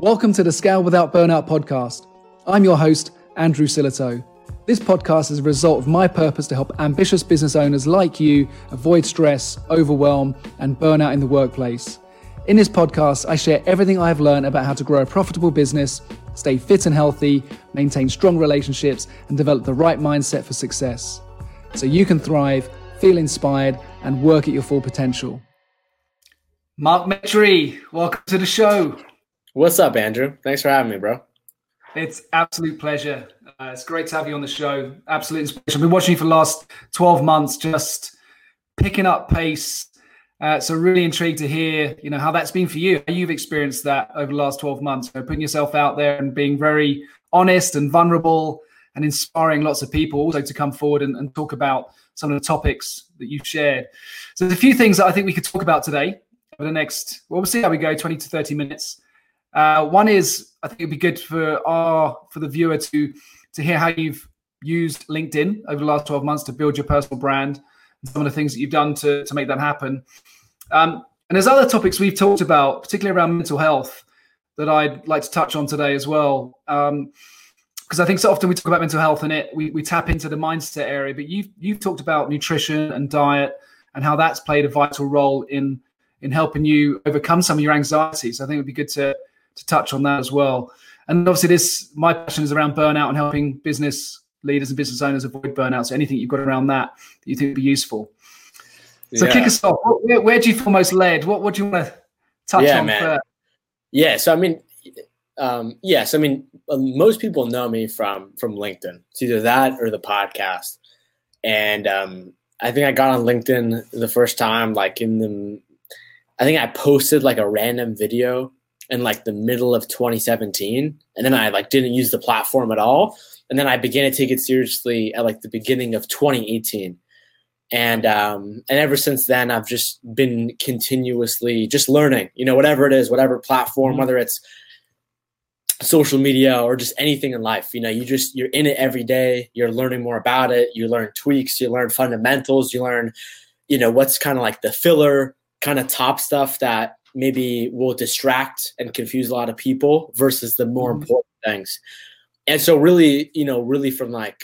Welcome to the Scale Without Burnout podcast. I'm your host, Andrew Sillitoe. This podcast is a result of my purpose to help ambitious business owners like you avoid stress, overwhelm, and burnout in the workplace. In this podcast, I share everything I've learned about how to grow a profitable business, stay fit and healthy, maintain strong relationships, and develop the right mindset for success. So you can thrive, feel inspired, and work at your full potential. Mark Metry, welcome to the show. What's up, Andrew? Thanks for having me, bro. It's absolute pleasure. Uh, it's great to have you on the show. Absolute inspiration. I've been watching you for the last 12 months, just picking up pace. Uh, so really intrigued to hear, you know, how that's been for you. How you've experienced that over the last 12 months. So putting yourself out there and being very honest and vulnerable and inspiring lots of people also to come forward and, and talk about some of the topics that you've shared. So there's a few things that I think we could talk about today over the next, well, we'll see how we go, 20 to 30 minutes. Uh, one is I think it'd be good for our for the viewer to to hear how you've used LinkedIn over the last 12 months to build your personal brand and some of the things that you've done to, to make that happen. Um, and there's other topics we've talked about, particularly around mental health, that I'd like to touch on today as well. Um, because I think so often we talk about mental health and it we, we tap into the mindset area, but you've you've talked about nutrition and diet and how that's played a vital role in in helping you overcome some of your anxieties. I think it would be good to to touch on that as well. And obviously, this my passion is around burnout and helping business leaders and business owners avoid burnout. So anything you've got around that that you think would be useful. So yeah. kick us off. Where, where, do you feel most led? What what do you want to touch yeah, on man. first? Yeah. So I mean, um, yes. I mean, um, most people know me from from LinkedIn. It's either that or the podcast. And um, I think I got on LinkedIn the first time, like in the, I think I posted like a random video in like the middle of 2017 and then i like didn't use the platform at all and then i began to take it seriously at like the beginning of 2018 and um and ever since then i've just been continuously just learning you know whatever it is whatever platform mm-hmm. whether it's social media or just anything in life you know you just you're in it every day you're learning more about it you learn tweaks you learn fundamentals you learn you know what's kind of like the filler kind of top stuff that maybe will distract and confuse a lot of people versus the more mm-hmm. important things. And so really, you know, really from like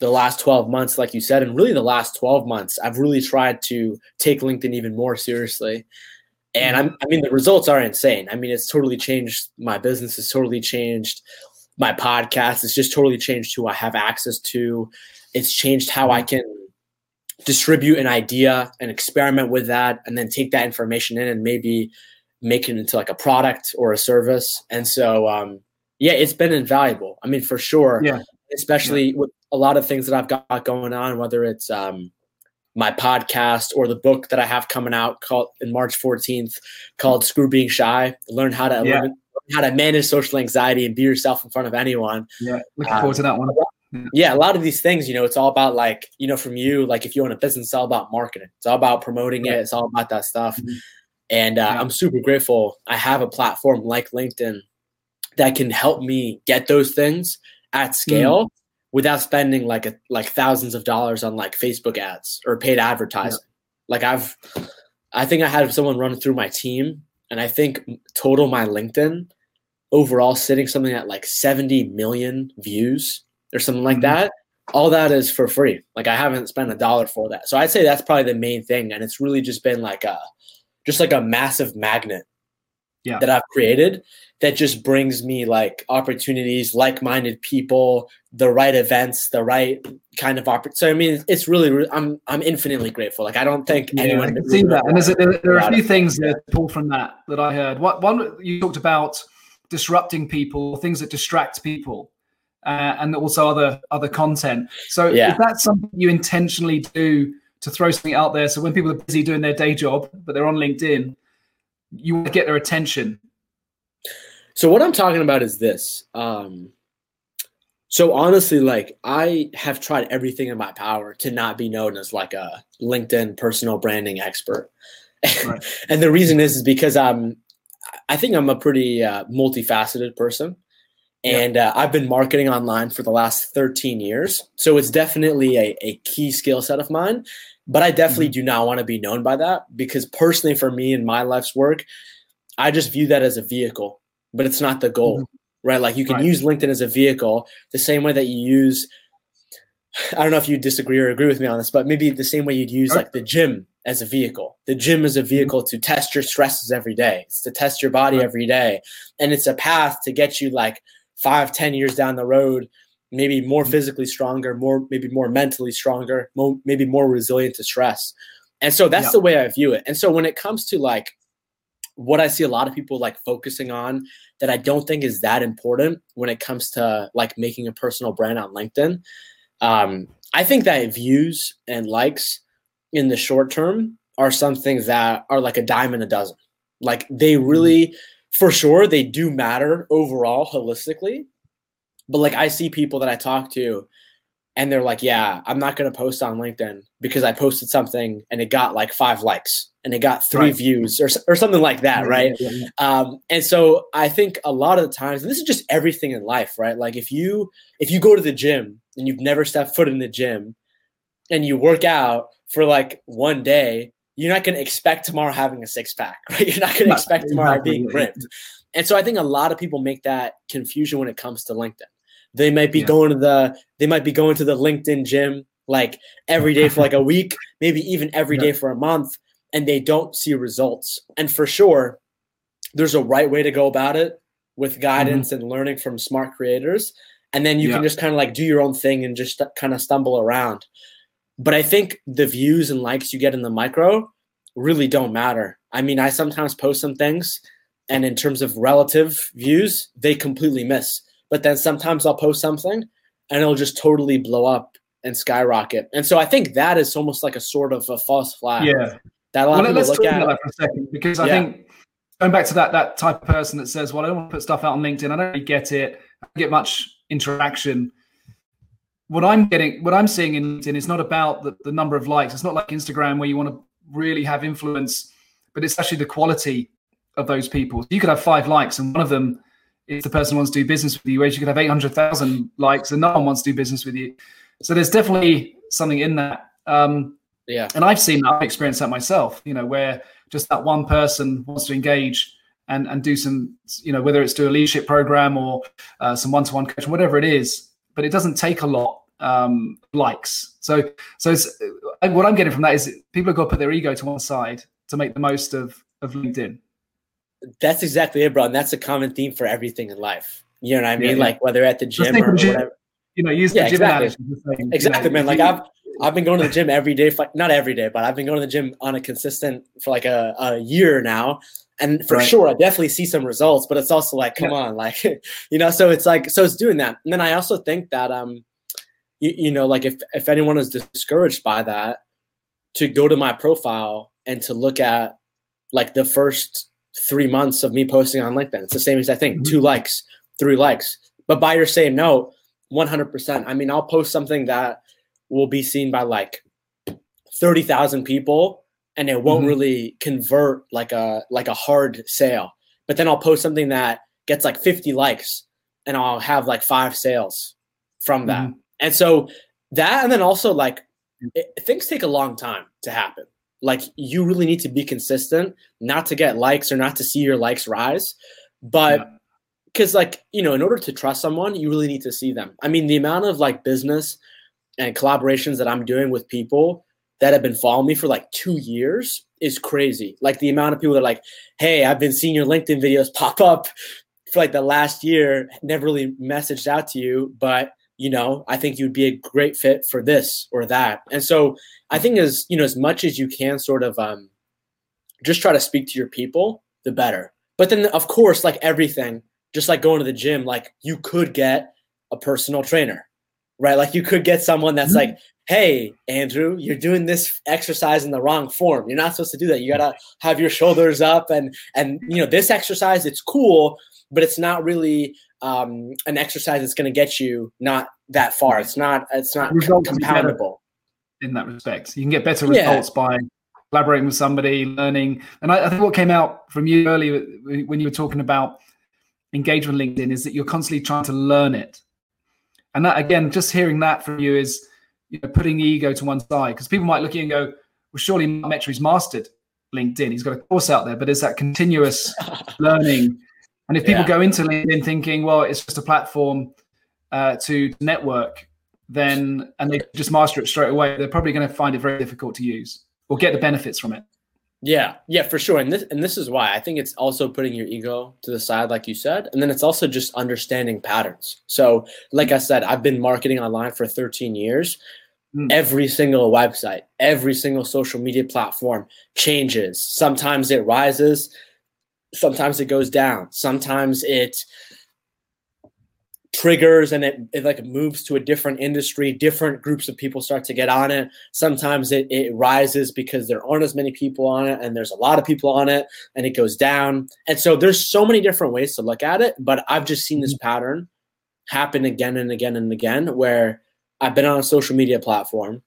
the last 12 months, like you said, and really the last 12 months, I've really tried to take LinkedIn even more seriously. And I'm, I mean, the results are insane. I mean, it's totally changed my business. It's totally changed my podcast. It's just totally changed who I have access to. It's changed how I mm-hmm. can distribute an idea and experiment with that and then take that information in and maybe make it into like a product or a service. And so um, yeah it's been invaluable. I mean for sure yeah. especially yeah. with a lot of things that i've got going on whether it's um, my podcast or the book that i have coming out called in march 14th called screw being shy learn how to yeah. how to manage social anxiety and be yourself in front of anyone. Yeah looking forward um, to that one yeah, a lot of these things, you know, it's all about like, you know, from you, like if you own a business, it's all about marketing. It's all about promoting it. It's all about that stuff. Mm-hmm. And uh, yeah. I'm super grateful. I have a platform like LinkedIn that can help me get those things at scale mm. without spending like a like thousands of dollars on like Facebook ads or paid advertising. Yeah. Like I've, I think I had someone run through my team, and I think total my LinkedIn overall sitting something at like 70 million views or something like mm-hmm. that, all that is for free. Like I haven't spent a dollar for that. So I'd say that's probably the main thing. And it's really just been like a just like a massive magnet yeah. that I've created that just brings me like opportunities, like-minded people, the right events, the right kind of opportunity. So I mean, it's really I'm I'm infinitely grateful. Like I don't think yeah, anyone can see that. And there's a, there, there, are a few things that pull from that that I heard. What one you talked about disrupting people, things that distract people uh, and also other other content. So yeah. if that's something you intentionally do to throw something out there, so when people are busy doing their day job but they're on LinkedIn, you want to get their attention. So what I'm talking about is this. Um, so honestly, like I have tried everything in my power to not be known as like a LinkedIn personal branding expert. Right. and the reason is is because I'm I think I'm a pretty uh, multifaceted person and uh, I've been marketing online for the last 13 years. So it's definitely a, a key skill set of mine. But I definitely mm-hmm. do not want to be known by that because personally, for me and my life's work, I just view that as a vehicle. but it's not the goal, mm-hmm. right? Like you can right. use LinkedIn as a vehicle the same way that you use. I don't know if you disagree or agree with me on this, but maybe the same way you'd use like the gym as a vehicle. The gym is a mm-hmm. vehicle to test your stresses every day. It's to test your body every day. And it's a path to get you like five, ten years down the road, maybe more mm-hmm. physically stronger, more maybe more mentally stronger, more, maybe more resilient to stress. And so that's yeah. the way I view it. And so when it comes to like what I see a lot of people like focusing on that I don't think is that important when it comes to like making a personal brand on LinkedIn. Um, I think that views and likes in the short term are something that are like a dime in a dozen. Like they mm-hmm. really, for sure, they do matter overall holistically. But like I see people that I talk to and they're like, yeah, I'm not going to post on LinkedIn because I posted something and it got like five likes and it got three right. views or, or something like that, right? Yeah, yeah. Um, and so I think a lot of the times, and this is just everything in life, right? Like if you if you go to the gym and you've never stepped foot in the gym and you work out for like one day, you're not going to expect tomorrow having a six pack, right? You're not going to expect tomorrow being ripped. And so I think a lot of people make that confusion when it comes to LinkedIn. They might be yeah. going to the they might be going to the LinkedIn gym like every day for like a week, maybe even every yeah. day for a month, and they don't see results. And for sure, there's a right way to go about it with guidance mm-hmm. and learning from smart creators. And then you yeah. can just kind of like do your own thing and just kind of stumble around. But I think the views and likes you get in the micro really don't matter. I mean, I sometimes post some things, and in terms of relative views, they completely miss. But then sometimes I'll post something and it'll just totally blow up and skyrocket. And so I think that is almost like a sort of a false flag. Yeah. That a lot well, of people look at that for a second because I yeah. think going back to that that type of person that says, "Well, I don't want to put stuff out on LinkedIn. I don't really get it. I don't get much interaction." What I'm getting, what I'm seeing in LinkedIn is not about the, the number of likes. It's not like Instagram where you want to really have influence, but it's actually the quality of those people. You could have five likes, and one of them is the person who wants to do business with you, whereas you could have 800,000 likes and no one wants to do business with you. So there's definitely something in that. Um, yeah. And I've seen that, I've experienced that myself, you know, where just that one person wants to engage and, and do some, you know, whether it's do a leadership program or uh, some one-to-one coaching, whatever it is, but it doesn't take a lot um, likes. So, so what I'm getting from that is people have got to put their ego to one side to make the most of of LinkedIn. That's exactly it, bro. And that's a common theme for everything in life. You know what I mean? Yeah, yeah. Like whether at the gym or, gym, whatever. You know, use yeah, the gym exactly. Exactly, man. Like I've I've been going to the gym every day, for, not every day, but I've been going to the gym on a consistent for like a, a year now and for right. sure i definitely see some results but it's also like come yeah. on like you know so it's like so it's doing that and then i also think that um you, you know like if if anyone is discouraged by that to go to my profile and to look at like the first three months of me posting on linkedin it's the same as i think mm-hmm. two likes three likes but by your same note 100% i mean i'll post something that will be seen by like 30,000 people and it won't mm-hmm. really convert like a like a hard sale. But then I'll post something that gets like 50 likes and I'll have like five sales from that. Mm-hmm. And so that and then also like it, things take a long time to happen. Like you really need to be consistent, not to get likes or not to see your likes rise, but because yeah. like you know, in order to trust someone, you really need to see them. I mean, the amount of like business and collaborations that I'm doing with people that have been following me for like two years is crazy. Like the amount of people that are like, hey, I've been seeing your LinkedIn videos pop up for like the last year, never really messaged out to you, but you know, I think you'd be a great fit for this or that. And so I think as you know, as much as you can sort of um just try to speak to your people, the better. But then of course, like everything, just like going to the gym, like you could get a personal trainer right? Like you could get someone that's mm-hmm. like, hey, Andrew, you're doing this exercise in the wrong form. You're not supposed to do that. You gotta have your shoulders up and and you know this exercise. It's cool, but it's not really um, an exercise that's going to get you not that far. It's not. It's not compoundable. In that respect, you can get better results yeah. by collaborating with somebody, learning. And I, I think what came out from you earlier when you were talking about engagement LinkedIn is that you're constantly trying to learn it and that again, just hearing that from you is you know, putting the ego to one side because people might look at you and go, well, surely Metry's mastered LinkedIn. He's got a course out there, but is that continuous learning And if people Yeah. go into LinkedIn thinking, well, it's just a platform uh, to network, then and they just master it straight away, they're probably going to find it very difficult to use or get the benefits from it. Yeah, yeah, for sure. And this and this is why I think it's also putting your ego to the side, like you said, and then it's also just understanding patterns. So, like I said, I've been marketing online for 13 years. Mm. Every single website, every single social media platform changes. Sometimes it rises, sometimes it goes down. Sometimes it triggers and it, it like moves to a different industry. Different groups of people start to get on it. Sometimes it, it rises because there aren't as many people on it and there's a lot of people on it and it goes down. And so there's so many different ways to look at it but i've just seen this mm-hmm. pattern happen again and again and again where i've been on a social media platform.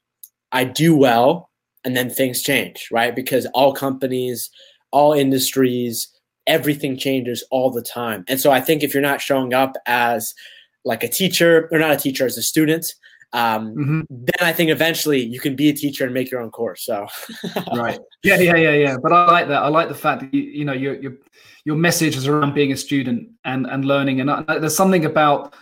I do well and then things change right? Because all companies all industries everything changes all the time. And so i think if you're not showing up as like a teacher or not a teacher as a student um, Mhm. then i think eventually you can be a teacher and make your own course so. Right. Yeah yeah yeah yeah. But i like that. I like the fact that you, you know your your your message is around being a student and and learning. And uh, there's something about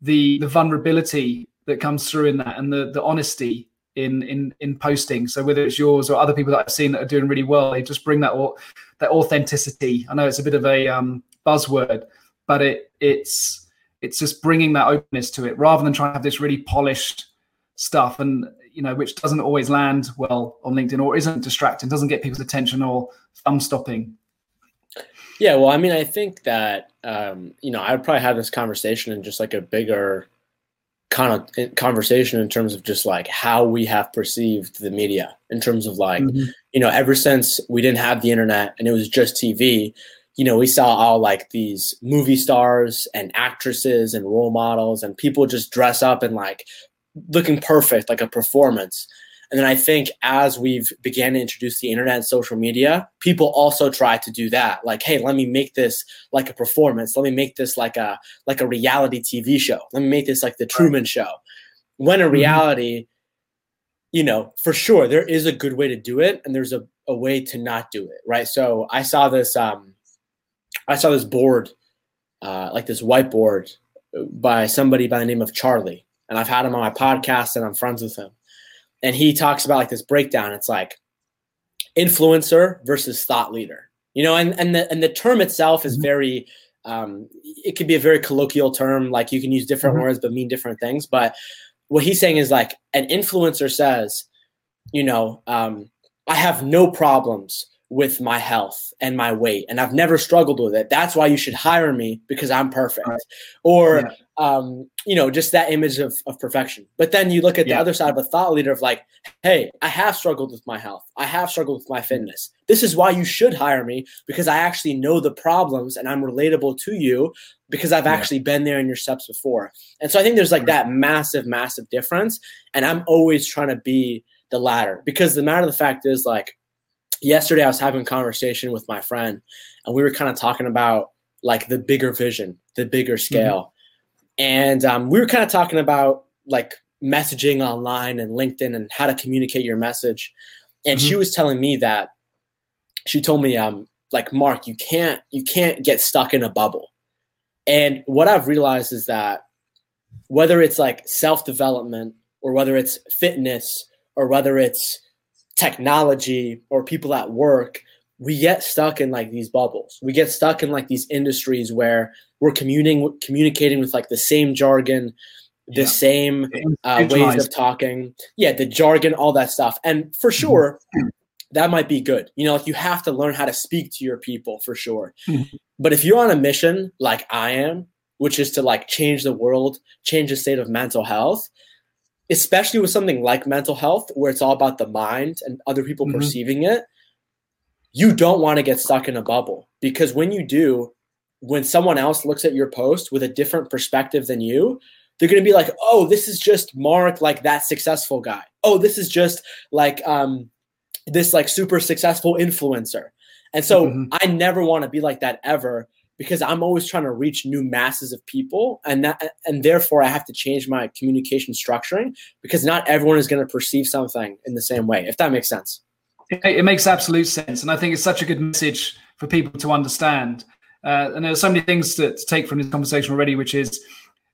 the the vulnerability that comes through in that and the the honesty in in in posting. So whether it's yours or other people that i've seen that are doing really well they just bring that or that authenticity. I know it's a bit of a um buzzword but it it's it's just bringing that openness to it rather than trying to have this really polished stuff and you know which doesn't always land well on linkedin or isn't distracting doesn't get people's attention or thumb stopping Yeah, well, I mean, I think that um, you know, I would probably have this conversation in just like a bigger kind of conversation in terms of just like how we have perceived the media in terms of like Mhm. you know ever since we didn't have the internet and it was just tv you know we saw all like these movie stars and actresses and role models and people just dress up and like looking perfect like a performance. And then i think as we've began to introduce the internet and social media people also try to do that. Like hey let me make this like a performance. Let me make this like a like a reality tv show. Let me make this like the truman show. When in Mhm. reality you know, for sure there is a good way to do it and there's a, a way to not do it, right? So I saw this um I saw this board, uh, like this whiteboard by somebody by the name of Charlie. And I've had him on my podcast and I'm friends with him. And he talks about like this breakdown. It's like influencer versus thought leader. You know, and, and the and the term itself is Mhm. very um it could be a very colloquial term, like you can use different Mhm. words but mean different things. But what he's saying is like an influencer says, you know, um, I have no problems with my health and my weight, and I've never struggled with it. That's why you should hire me because I'm perfect. Right. Or, Yeah. um, you know, just that image of, of perfection. But then you look at the other side of a thought leader of like, hey, I have struggled with my health. I have struggled with my fitness. This is why you should hire me because I actually know the problems and I'm relatable to you because I've Yeah. actually been there in your steps before. And so I think there's like that massive, massive difference. And I'm always trying to be the latter because the matter of the fact is like yesterday I was having a conversation with my friend and we were kind of talking about like the bigger vision, the bigger scale. And um, we were kind of talking about like messaging online and LinkedIn and how to communicate your message. And she Mhm. was telling me that she told me, um, like, Mark, you can't you can't get stuck in a bubble. And what I've realized is that whether it's like self-development or whether it's fitness or whether it's technology or people at work, we get stuck in like these bubbles. We get stuck in like these industries where we're communing communicating with like the same jargon, the Yeah. same uh, ways of talking. Yeah, the jargon, all that stuff. And for sure, that might be good. You know, like you have to learn how to speak to your people for sure. Mhm. But if you're on a mission like I am, which is to like change the world, change the state of mental health, especially with something like mental health, where it's all about the mind and other people Mhm. perceiving it, you don't want to get stuck in a bubble because when you do, when someone else looks at your post with a different perspective than you, they're going to be like, "Oh, this is just Mark, like that successful guy. Oh, this is just like um, this like super successful influencer." And so Mhm. I never want to be like that ever because I'm always trying to reach new masses of people, and that, and therefore I have to change my communication structuring because not everyone is going to perceive something in the same way. If that makes sense. it, it makes absolute sense and i think it's such a good message for people to understand Uh, and there are so many things to, to, take from this conversation already, which is,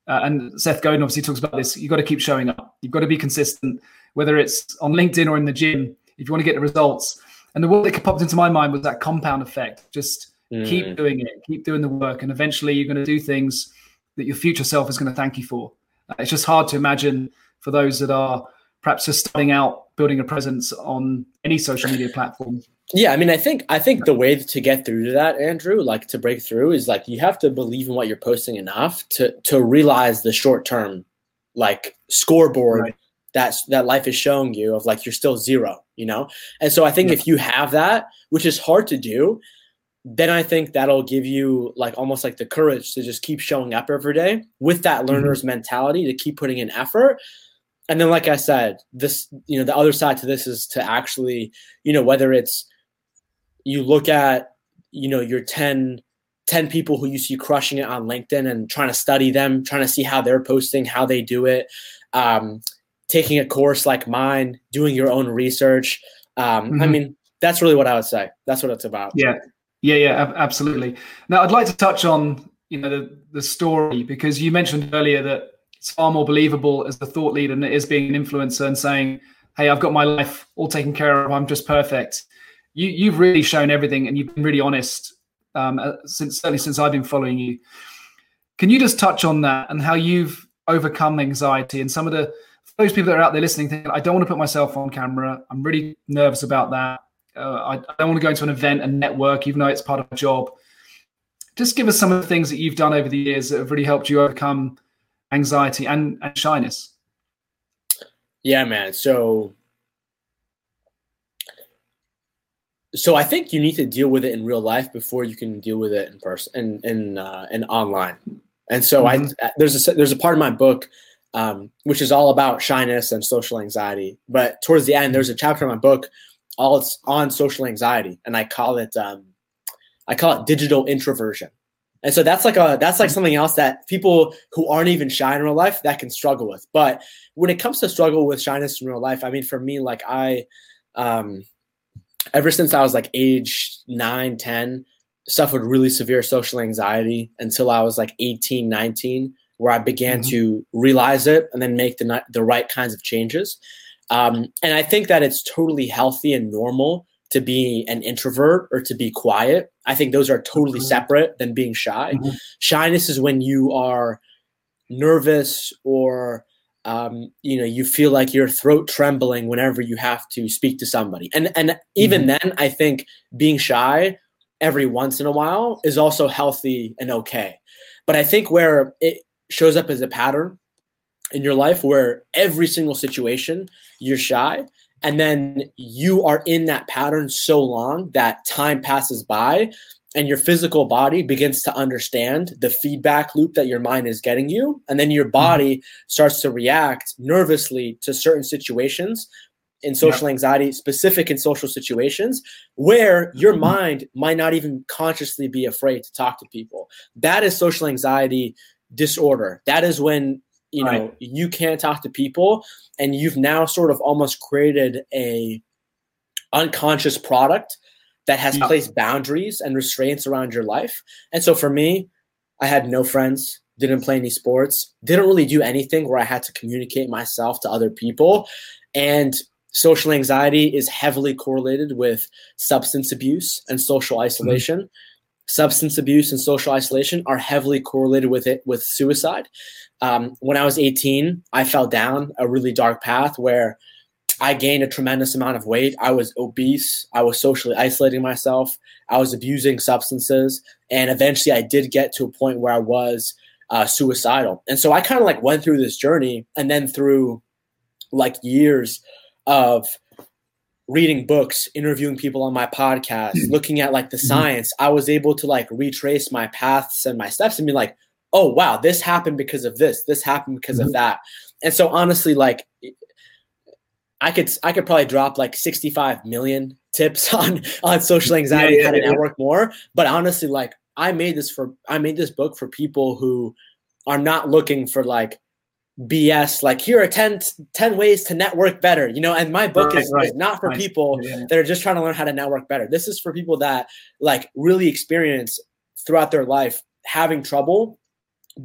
uh, and Seth Godin obviously talks about this. You've got to keep showing up. You've got to be consistent, whether it's on LinkedIn or in the gym. If you want to get the results, and the word that popped into my mind was that compound effect. Just mm. keep doing it, keep doing the work, and eventually you're going to do things that your future self is going to thank you for. Uh, it's just hard to imagine for those that are perhaps just starting out building a presence on any social media platform yeah i mean i think i think the way to get through to that andrew like to break through is like you have to believe in what you're posting enough to to realize the short term like scoreboard right. that's that life is showing you of like you're still zero you know and so i think yeah. if you have that which is hard to do then i think that'll give you like almost like the courage to just keep showing up every day with that mm-hmm. learner's mm-hmm. mentality to keep putting in effort and then like i said this you know the other side to this is to actually you know whether it's you look at you know your 10 10 people who you see crushing it on linkedin and trying to study them trying to see how they're posting how they do it um, taking a course like mine doing your own research um, mm-hmm. i mean that's really what i would say that's what it's about yeah yeah yeah absolutely now i'd like to touch on you know the, the story because you mentioned earlier that it's far more believable as the thought leader than it is being an influencer and saying hey i've got my life all taken care of i'm just perfect you you've really shown everything and you've been really honest um, uh, since certainly since I've been following you. Can you just touch on that and how you've overcome anxiety and some of the those people that are out there listening thinking I don't want to put myself on camera. I'm really nervous about that. Uh, I, I don't want to go into an event and network, even though it's part of a job. Just give us some of the things that you've done over the years that have really helped you overcome anxiety and, and shyness. Yeah, man. So so I think you need to deal with it in real life before you can deal with it in person and in uh, and online. And so mm-hmm. I there's a there's a part of my book um, which is all about shyness and social anxiety. But towards the end, there's a chapter in my book all it's on social anxiety, and I call it um, I call it digital introversion. And so that's like a that's like something else that people who aren't even shy in real life that can struggle with. But when it comes to struggle with shyness in real life, I mean, for me, like I um, ever since I was like age nine, 10, suffered really severe social anxiety until I was like 18, 19, where I began mm-hmm. to realize it and then make the, the right kinds of changes. Um, and I think that it's totally healthy and normal to be an introvert or to be quiet. I think those are totally separate than being shy. Mm-hmm. Shyness is when you are nervous or um, you know you feel like your throat trembling whenever you have to speak to somebody and and even mm-hmm. then i think being shy every once in a while is also healthy and okay but i think where it shows up as a pattern in your life where every single situation you're shy and then you are in that pattern so long that time passes by and your physical body begins to understand the feedback loop that your mind is getting you and then your mm-hmm. body starts to react nervously to certain situations in social anxiety specific in social situations where your mm-hmm. mind might not even consciously be afraid to talk to people that is social anxiety disorder that is when you know right. you can't talk to people and you've now sort of almost created a unconscious product that has yeah. placed boundaries and restraints around your life. And so for me, I had no friends, didn't play any sports, didn't really do anything where I had to communicate myself to other people. And social anxiety is heavily correlated with substance abuse and social isolation. Mm-hmm. Substance abuse and social isolation are heavily correlated with it with suicide. Um, when I was 18, I fell down a really dark path where I gained a tremendous amount of weight. I was obese. I was socially isolating myself. I was abusing substances. And eventually I did get to a point where I was uh, suicidal. And so I kind of like went through this journey and then through like years of reading books, interviewing people on my podcast, mm-hmm. looking at like the mm-hmm. science, I was able to like retrace my paths and my steps and be like, oh, wow, this happened because of this. This happened because mm-hmm. of that. And so honestly, like I could I could probably drop like 65 million tips on on social anxiety, yeah, yeah, how to yeah. network more. But honestly, like I made this for I made this book for people who are not looking for like BS, like here are 10, 10 ways to network better, you know, and my book right, is, right. is, not for right. people that are just trying to learn how to network better. This is for people that like really experience throughout their life having trouble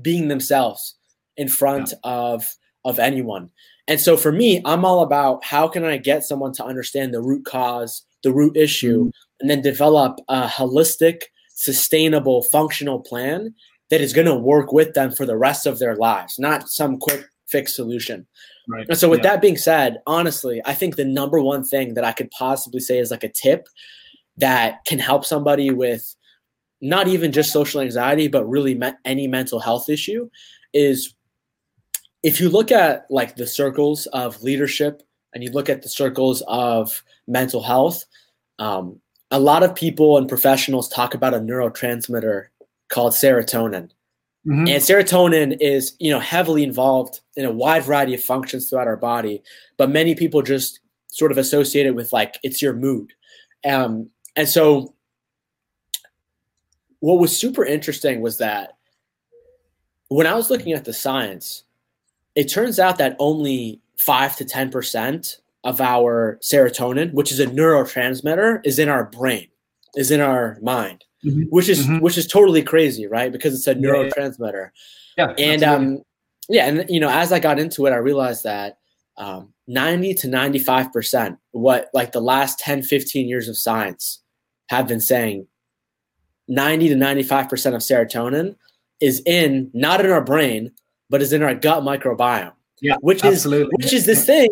being themselves in front yeah. of of anyone. And so for me, I'm all about how can I get someone to understand the root cause, the root issue, mm-hmm. and then develop a holistic, sustainable, functional plan that is going to work with them for the rest of their lives, not some quick fix solution. Right. And so with yeah. that being said, honestly, I think the number one thing that I could possibly say is like a tip that can help somebody with not even just social anxiety, but really me- any mental health issue is if you look at like the circles of leadership and you look at the circles of mental health, um, a lot of people and professionals talk about a neurotransmitter called serotonin. Mm-hmm. And serotonin is, you know, heavily involved in a wide variety of functions throughout our body, but many people just sort of associate it with like it's your mood. Um, and so, what was super interesting was that when I was looking at the science, it turns out that only five to ten percent of our serotonin, which is a neurotransmitter, is in our brain, is in our mind mm-hmm. which is mm-hmm. which is totally crazy, right? Because it's a neurotransmitter. Yeah, yeah and um, yeah, and you know, as I got into it, I realized that um, 90 to 95 percent, what like the last 10, 15 years of science have been saying, 90 to 95 percent of serotonin is in not in our brain, but is in our gut microbiome. Yeah, which absolutely. is which is this thing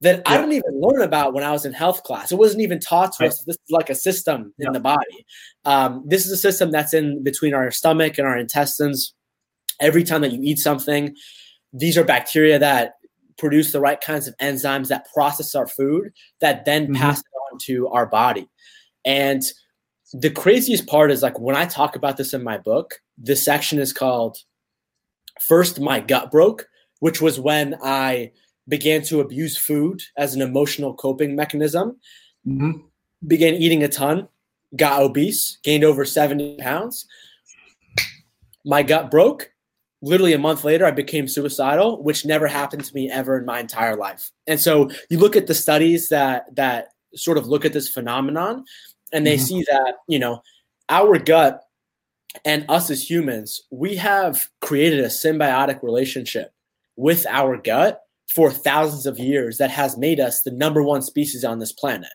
that yeah. I didn't even learn about when I was in health class. It wasn't even taught to right. us. This is like a system yeah. in the body. Um, this is a system that's in between our stomach and our intestines. Every time that you eat something, these are bacteria that produce the right kinds of enzymes that process our food that then mm-hmm. pass it on to our body. And the craziest part is like when I talk about this in my book, this section is called First My Gut Broke, which was when I began to abuse food as an emotional coping mechanism, mm-hmm. began eating a ton, got obese, gained over 70 pounds. My gut broke. Literally a month later, I became suicidal, which never happened to me ever in my entire life. And so you look at the studies that that sort of look at this phenomenon, and they mm-hmm. see that you know our gut and us as humans, we have created a symbiotic relationship with our gut for thousands of years that has made us the number one species on this planet.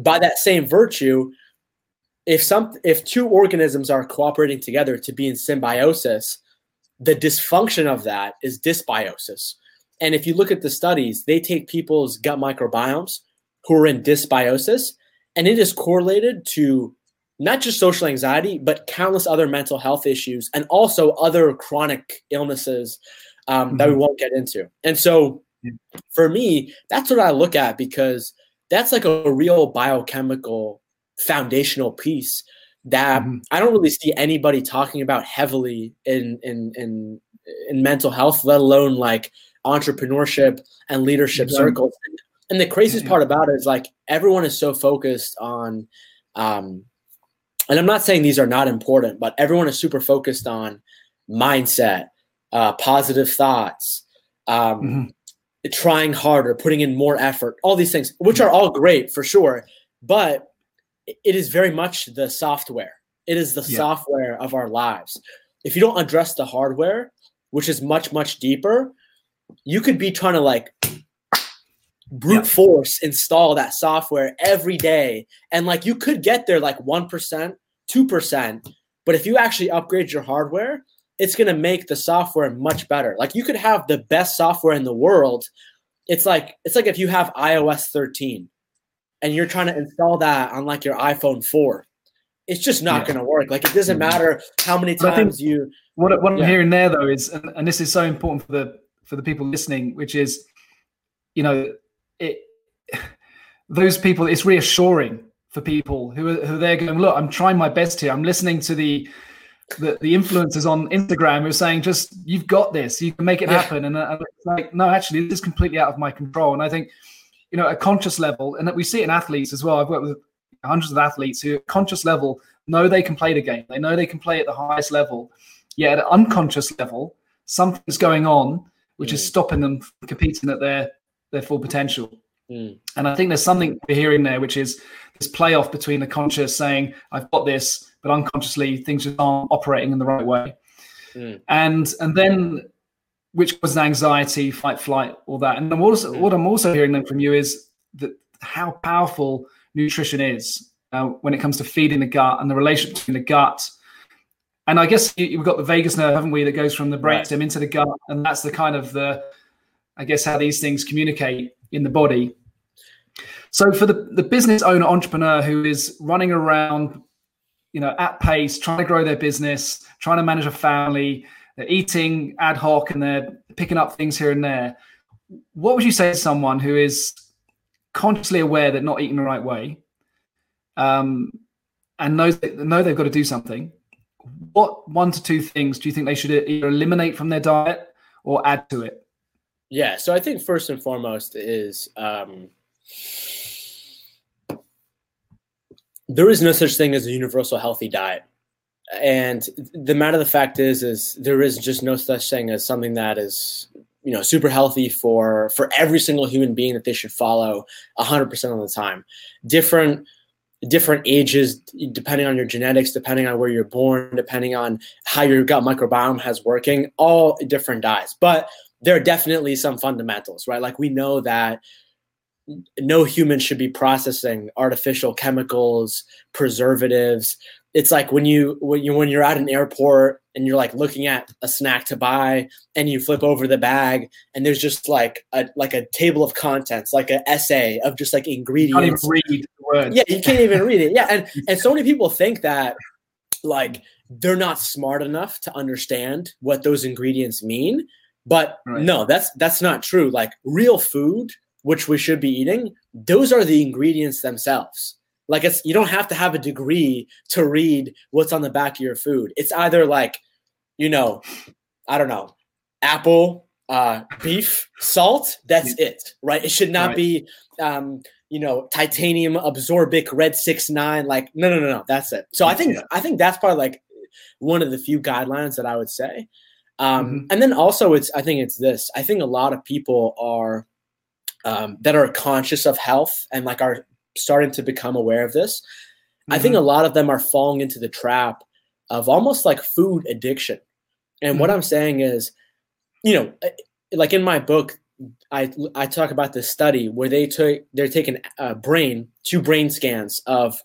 By that same virtue, if some if two organisms are cooperating together to be in symbiosis, the dysfunction of that is dysbiosis. And if you look at the studies, they take people's gut microbiomes who are in dysbiosis, and it is correlated to not just social anxiety, but countless other mental health issues and also other chronic illnesses um, mm-hmm. that we mm-hmm. won't get into. And so for me, that's what I look at because that's like a real biochemical foundational piece that mm-hmm. I don't really see anybody talking about heavily in in in in mental health, let alone like entrepreneurship and leadership mm-hmm. circles. And the craziest part about it is like everyone is so focused on um and I'm not saying these are not important, but everyone is super focused on mindset uh, positive thoughts, um, mm-hmm. trying harder, putting in more effort, all these things, which are all great for sure. But it is very much the software. It is the yeah. software of our lives. If you don't address the hardware, which is much, much deeper, you could be trying to like brute yeah. force install that software every day. And like you could get there like 1%, 2%. But if you actually upgrade your hardware, it's going to make the software much better. Like you could have the best software in the world. It's like it's like if you have iOS 13 and you're trying to install that on like your iPhone 4. It's just not yeah. going to work. Like it doesn't mm-hmm. matter how many times you What what yeah. I'm hearing there though is and, and this is so important for the for the people listening, which is you know, it those people it's reassuring for people who are, who are there going, look, I'm trying my best here. I'm listening to the the, the influencers on Instagram who are saying, just you've got this, you can make it happen. And, uh, it's like, no, actually, this is completely out of my control. And I think, you know, a conscious level, and that we see it in athletes as well. I've worked with hundreds of athletes who, at conscious level, know they can play the game. They know they can play at the highest level. Yet at an unconscious level, something's going on which mm. is stopping them competing at their their full potential. Mm. And I think there's something we're hearing there, which is this playoff between the conscious saying, I've got this, but unconsciously things just aren't operating in the right way. Mm. And and then which causes anxiety, fight, flight, all that. And I'm also, mm. what I'm also hearing then from you is that how powerful nutrition is uh, when it comes to feeding the gut and the relationship between the gut. And I guess you, have got the vagus nerve, haven't we, that goes from the brainstem right. into the gut, and that's the kind of the, I guess, how these things communicate in the body. So for the, the business owner entrepreneur who is running around, you know, at pace, trying to grow their business, trying to manage a family, they're eating ad hoc and they're picking up things here and there. What would you say to someone who is consciously aware that not eating the right way, um, and knows that, know they've got to do something? What one to two things do you think they should either eliminate from their diet or add to it? Yeah, so I think first and foremost is um, there is no such thing as a universal healthy diet. And the matter of the fact is is there is just no such thing as something that is you know super healthy for for every single human being that they should follow 100% of the time. Different different ages depending on your genetics depending on where you're born depending on how your gut microbiome has working all different diets but there are definitely some fundamentals right? Like we know that no human should be processing artificial chemicals preservatives it's like when you when you when you're at an airport and you're like looking at a snack to buy and you flip over the bag and there's just like a like a table of contents like an essay of just like ingredients read the words. yeah you can't even read it yeah and and so many people think that like they're not smart enough to understand what those ingredients mean but right. no that's that's not true like real food which we should be eating those are the ingredients themselves like it's you don't have to have a degree to read what's on the back of your food. It's either like, you know, I don't know, apple, uh, beef, salt. That's it, right? It should not right. be, um, you know, titanium absorbic red six nine. Like, no, no, no, no. That's it. So I think I think that's probably like one of the few guidelines that I would say. Um, mm-hmm. And then also, it's I think it's this. I think a lot of people are um, that are conscious of health and like are starting to become aware of this. Mm-hmm. I think mm-hmm. a lot of them are falling into the trap of almost like food addiction. And mm-hmm. what I'm saying is, you know, eh, like in my book, I I talk about this study where they took they're taking a brain two brain scans of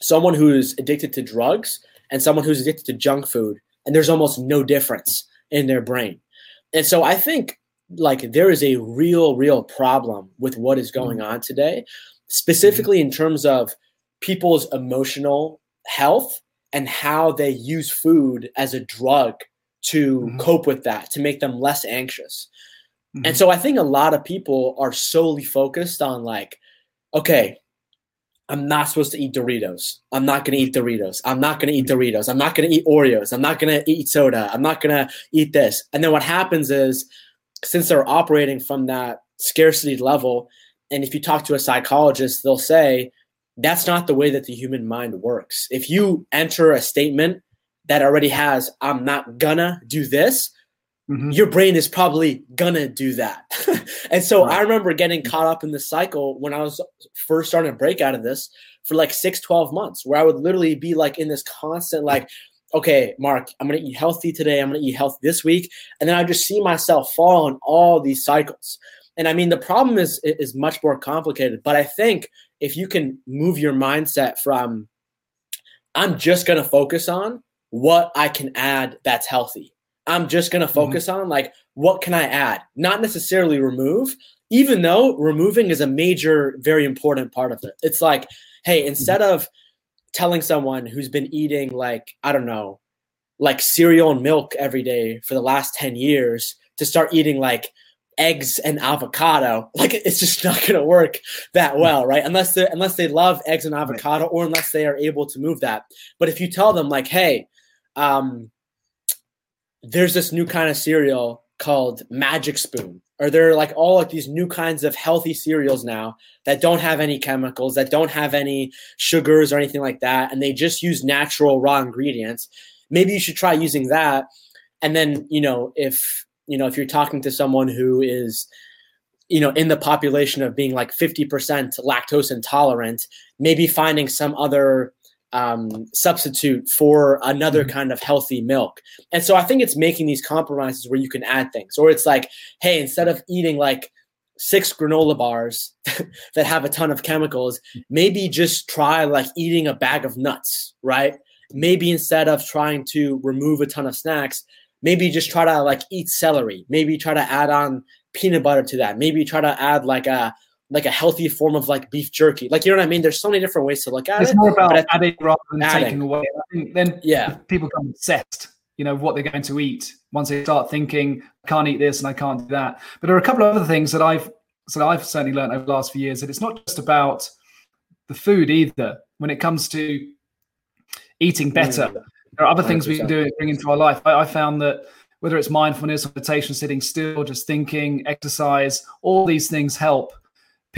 someone who's addicted to drugs and someone who's addicted to junk food, and there's almost no difference in their brain. And so I think like there is a real real problem with what is going mm-hmm. on today specifically in terms of people's emotional health and how they use food as a drug to mm-hmm. cope with that, to make them less anxious. Mm-hmm. And so I think a lot of people are solely focused on like, okay, I'm not supposed to eat Doritos. I'm not going to eat Doritos. I'm not going to eat Doritos. I'm not going to eat Oreos. I'm not going to eat soda. I'm not going to eat this. And then what happens is, since they're operating from that scarcity level, and if you talk to a psychologist, they'll say that's not the way that the human mind works. If you enter a statement that already has, I'm not gonna do this, mm-hmm. your brain is probably gonna do that. and so right. I remember getting caught up in this cycle when I was first starting to break out of this for like six, 12 months, where I would literally be like in this constant, like, okay, Mark, I'm gonna eat healthy today, I'm gonna eat healthy this week. And then I just see myself fall in all these cycles. And I mean, the problem is is much more complicated. But I think if you can move your mindset from I'm just going to focus on what I can add that's healthy. I'm just going to mm-hmm. focus mm-hmm. on like what can I add, not necessarily remove, even though removing is a major, very important part of it. It's like, hey, mm-hmm. instead of telling someone who's been eating like I don't know, like cereal and milk every day for the last 10 years to start eating like eggs and avocado like it's just not going to work that well right? Unless they unless they love eggs and avocado or unless they are able to move that. But if you tell them like hey um there's this new kind of cereal called magic spoon. Or there are like all like these new kinds of healthy cereals now that don't have any chemicals that don't have any sugars or anything like that and they just use natural raw ingredients. Maybe you should try using that. And then you know if you know if you're talking to someone who is you know in the population of being like 50% lactose intolerant maybe finding some other um, substitute for another Mhm. kind of healthy milk. And so I think it's making these compromises where you can add things, or it's like, hey, instead of eating like six granola bars that have a ton of chemicals, maybe just try like eating a bag of nuts, right? Maybe instead of trying to remove a ton of snacks, maybe just try to like eat celery. Maybe try to add on peanut butter to that. Maybe try to add like a like a healthy form of like beef jerky. Like you know what I mean? There's so many different ways to look at It's it. more about I- adding rather than adding. taking away. I think then Yeah. people become obsessed, you know, what they're going to eat once they start thinking, I can't eat this and I can't do that. But there are a couple of other things that I've so I've certainly learned over the last few years that it's not just about the food either. When it comes to eating better, Mm. there are other things we can 100%. do bring into our life. I, I found that whether it's mindfulness, meditation, sitting still, just thinking, exercise, all these things help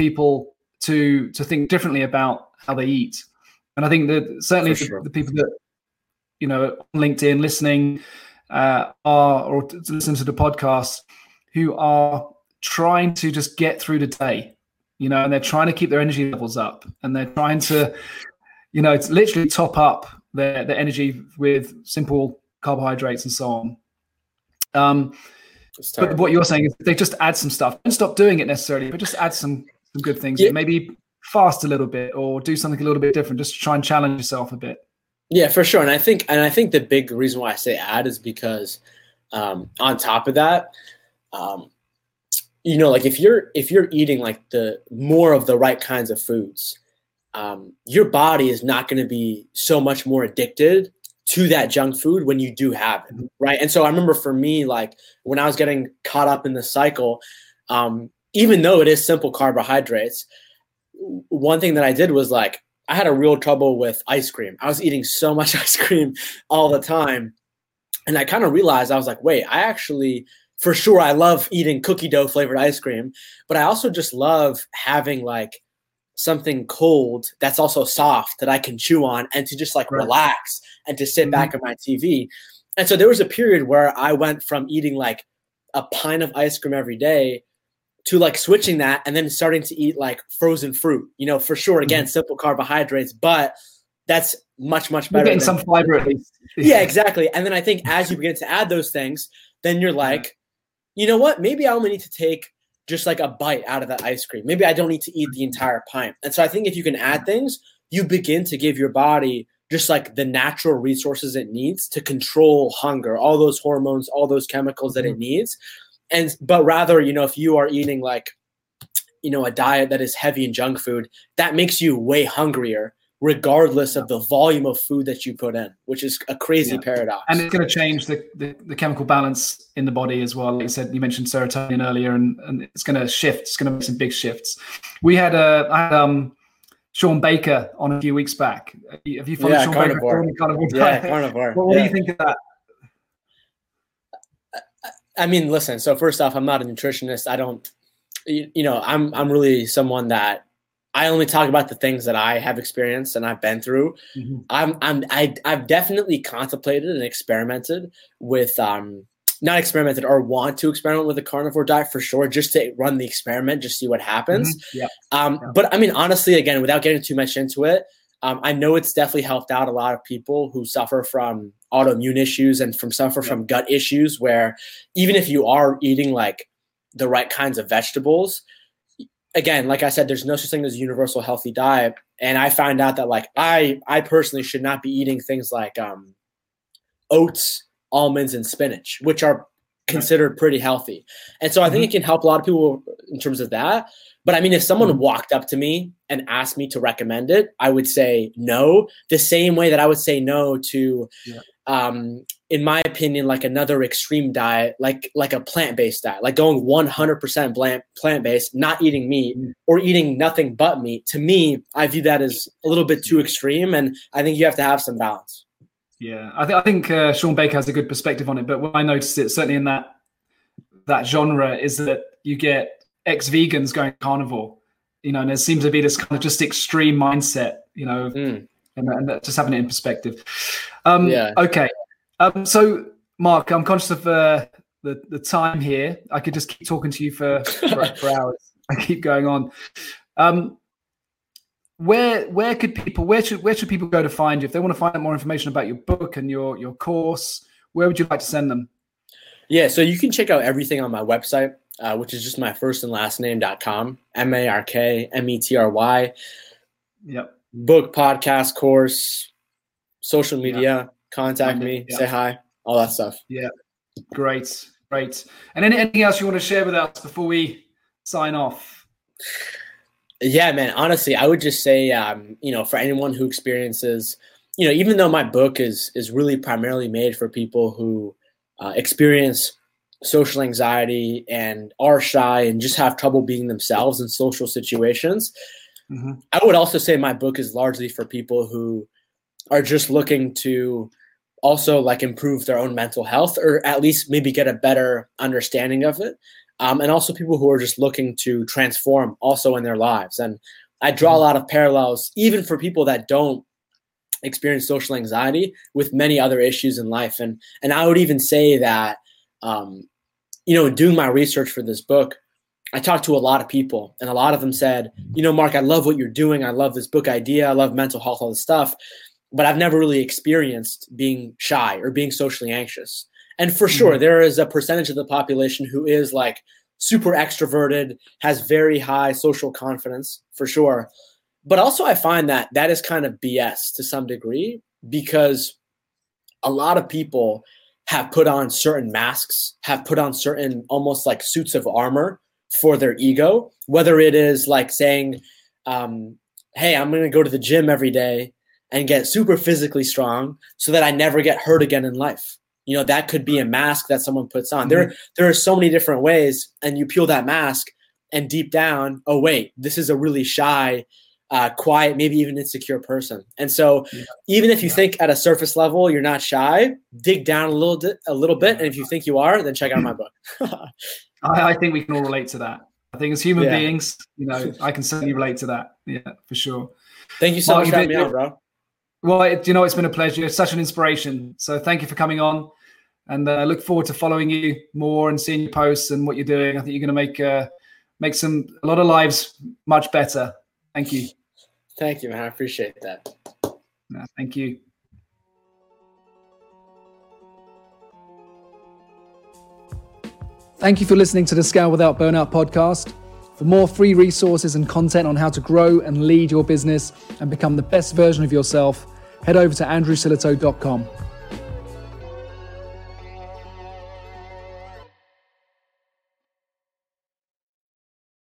people to to think differently about how they eat. And I think that certainly the, sure. the people that you know on LinkedIn listening uh, are or to listen to the podcast who are trying to just get through the day, you know, and they're trying to keep their energy levels up, and they're trying to, you know, it's literally top up their their energy with simple carbohydrates and so on. Um, but what you're saying is they just add some stuff. Don't stop doing it necessarily, but just add some some good things. Yeah. Maybe fast a little bit or do something a little bit different. Just try and challenge yourself a bit. Yeah, for sure. And I think and I think the big reason why I say add is because um, on top of that, um, you know, like if you're if you're eating like the more of the right kinds of foods, um, your body is not going to be so much more addicted to that junk food when you do have it, right? And so I remember for me, like when I was getting caught up in the cycle, um, even though it is simple carbohydrates, one thing that I did was like I had a real trouble with ice cream. I was eating so much ice cream all the time. And I kind of realized I was like, wait, I actually, for sure, I love eating cookie dough flavored ice cream, but I also just love having like something cold that's also soft that I can chew on and to just like Right. relax and to sit Mhm. back at my TV. And so there was a period where I went from eating like a pint of ice cream every day to like switching that and then starting to eat like frozen fruit. You know, for sure, again, mm-hmm. simple carbohydrates, but that's much much You're better. getting than- some fiber at least. yeah, exactly. And then I think as you begin to add those things, then you're like, you know what? Maybe I only need to take just like a bite out of that ice cream. Maybe I don't need to eat the entire pint. And so I think if you can add mm-hmm. things, you begin to give your body just like the natural resources it needs to control hunger, all those hormones, all those chemicals that it mm-hmm. needs. And but rather, you know, if you are eating like you know a diet that is heavy in junk food, that makes you way hungrier regardless of the volume of food that you put in, which is a crazy Yeah. paradox. and it's going to change the, the, the chemical balance in the body as well. Like you said, you mentioned serotonin earlier, and, and it's going to shift. It's going to make some big shifts. We had a I had, um, Shawn Baker on a few weeks back. Have you followed Yeah, Shawn carnivore. Baker? Carnivore yeah, carnivore. What, what yeah. do you think of that? I mean, listen. So first off, I'm not a nutritionist. I don't, you, you know, I'm I'm really someone that I only talk about the things that I have experienced and I've been through. Mhm. I'm I'm I, I've definitely contemplated and experimented with um not experimented or want to experiment with a carnivore diet for sure, just to run the experiment, just see what happens. Mhm. Yeah. Um, Yeah. But I mean, honestly, again, without getting too much into it, um, I know it's definitely helped out a lot of people who suffer from autoimmune issues and from suffer Yeah. from gut issues. Where even if you are eating like the right kinds of vegetables, again, like I said, there's no such thing as a universal healthy diet. And I found out that like I I personally should not be eating things like um, oats, almonds, and spinach, which are considered pretty healthy. And so I think it can help a lot of people in terms of that. But I mean, if someone Mhm. walked up to me and asked me to recommend it, I would say no. The same way that I would say no to, Yeah. Um, in my opinion, like another extreme diet, like like a plant based diet, like going one hundred percent plant plant based, not eating meat Mm. or eating nothing but meat. To me, I view that as a little bit too extreme, and I think you have to have some balance. Yeah, I, th- I think uh, Shawn Baker has a good perspective on it. But what I noticed it certainly in that that genre is that you get ex-vegans going carnivore. You know, and there seems to be this kind of just extreme mindset. You know, Mm. And, and that- just having it in perspective. Um, Yeah. Okay. Um, so, Mark, I'm conscious of uh, the the time here. I could just keep talking to you for for, for hours. I keep going on. Um, where where could people where should where should people go to find you if they want to find out more information about your book and your your course? Where would you like to send them? Yeah, so you can check out everything on my website, uh, which is just my first and last name.com, M A R K M E T R Y. Yep. Book, podcast, course, social media, yeah. contact me, yeah. say hi, all that stuff. Yeah. Great. Great. And anything else you want to share with us before we sign off? Yeah, man. Honestly, I would just say, um, you know, for anyone who experiences, you know, even though my book is is really primarily made for people who uh, experience social anxiety and are shy and just have trouble being themselves in social situations. Mm-hmm. I would also say my book is largely for people who are just looking to also like improve their own mental health or at least maybe get a better understanding of it. Um, and also people who are just looking to transform also in their lives. And I draw a mm-hmm. lot of parallels even for people that don't experience social anxiety with many other issues in life. And and I would even say that um, you know, doing my research for this book, I talked to a lot of people, and a lot of them said, you know, Mark, I love what you're doing. I love this book idea. I love mental health, all this stuff, but I've never really experienced being shy or being socially anxious. And for sure, mm-hmm. there is a percentage of the population who is like super extroverted, has very high social confidence, for sure. But also, I find that that is kind of BS to some degree because a lot of people have put on certain masks, have put on certain almost like suits of armor for their ego, whether it is like saying, um, Hey, I'm going to go to the gym every day and get super physically strong so that I never get hurt again in life. You know, that could be a mask that someone puts on. Mm-hmm. There, there are so many different ways, and you peel that mask, and deep down, oh, wait, this is a really shy, uh, quiet, maybe even insecure person. And so, yeah. even if you yeah. think at a surface level you're not shy, dig down a little bit, a little bit, and if you think you are, then check out my book. I, I, think we can all relate to that. I think as human yeah. beings, you know, I can certainly relate to that. Yeah, for sure. Thank you so Mark, much for having me on, bro. Well, it, you know, it's been a pleasure. It's such an inspiration. So thank you for coming on, and I uh, look forward to following you more and seeing your posts and what you're doing. I think you're going to make uh, make some a lot of lives much better. Thank you. Thank you, man. I appreciate that. No, thank you. Thank you for listening to the Scale Without Burnout podcast. For more free resources and content on how to grow and lead your business and become the best version of yourself, head over to andrewsillitoe.com.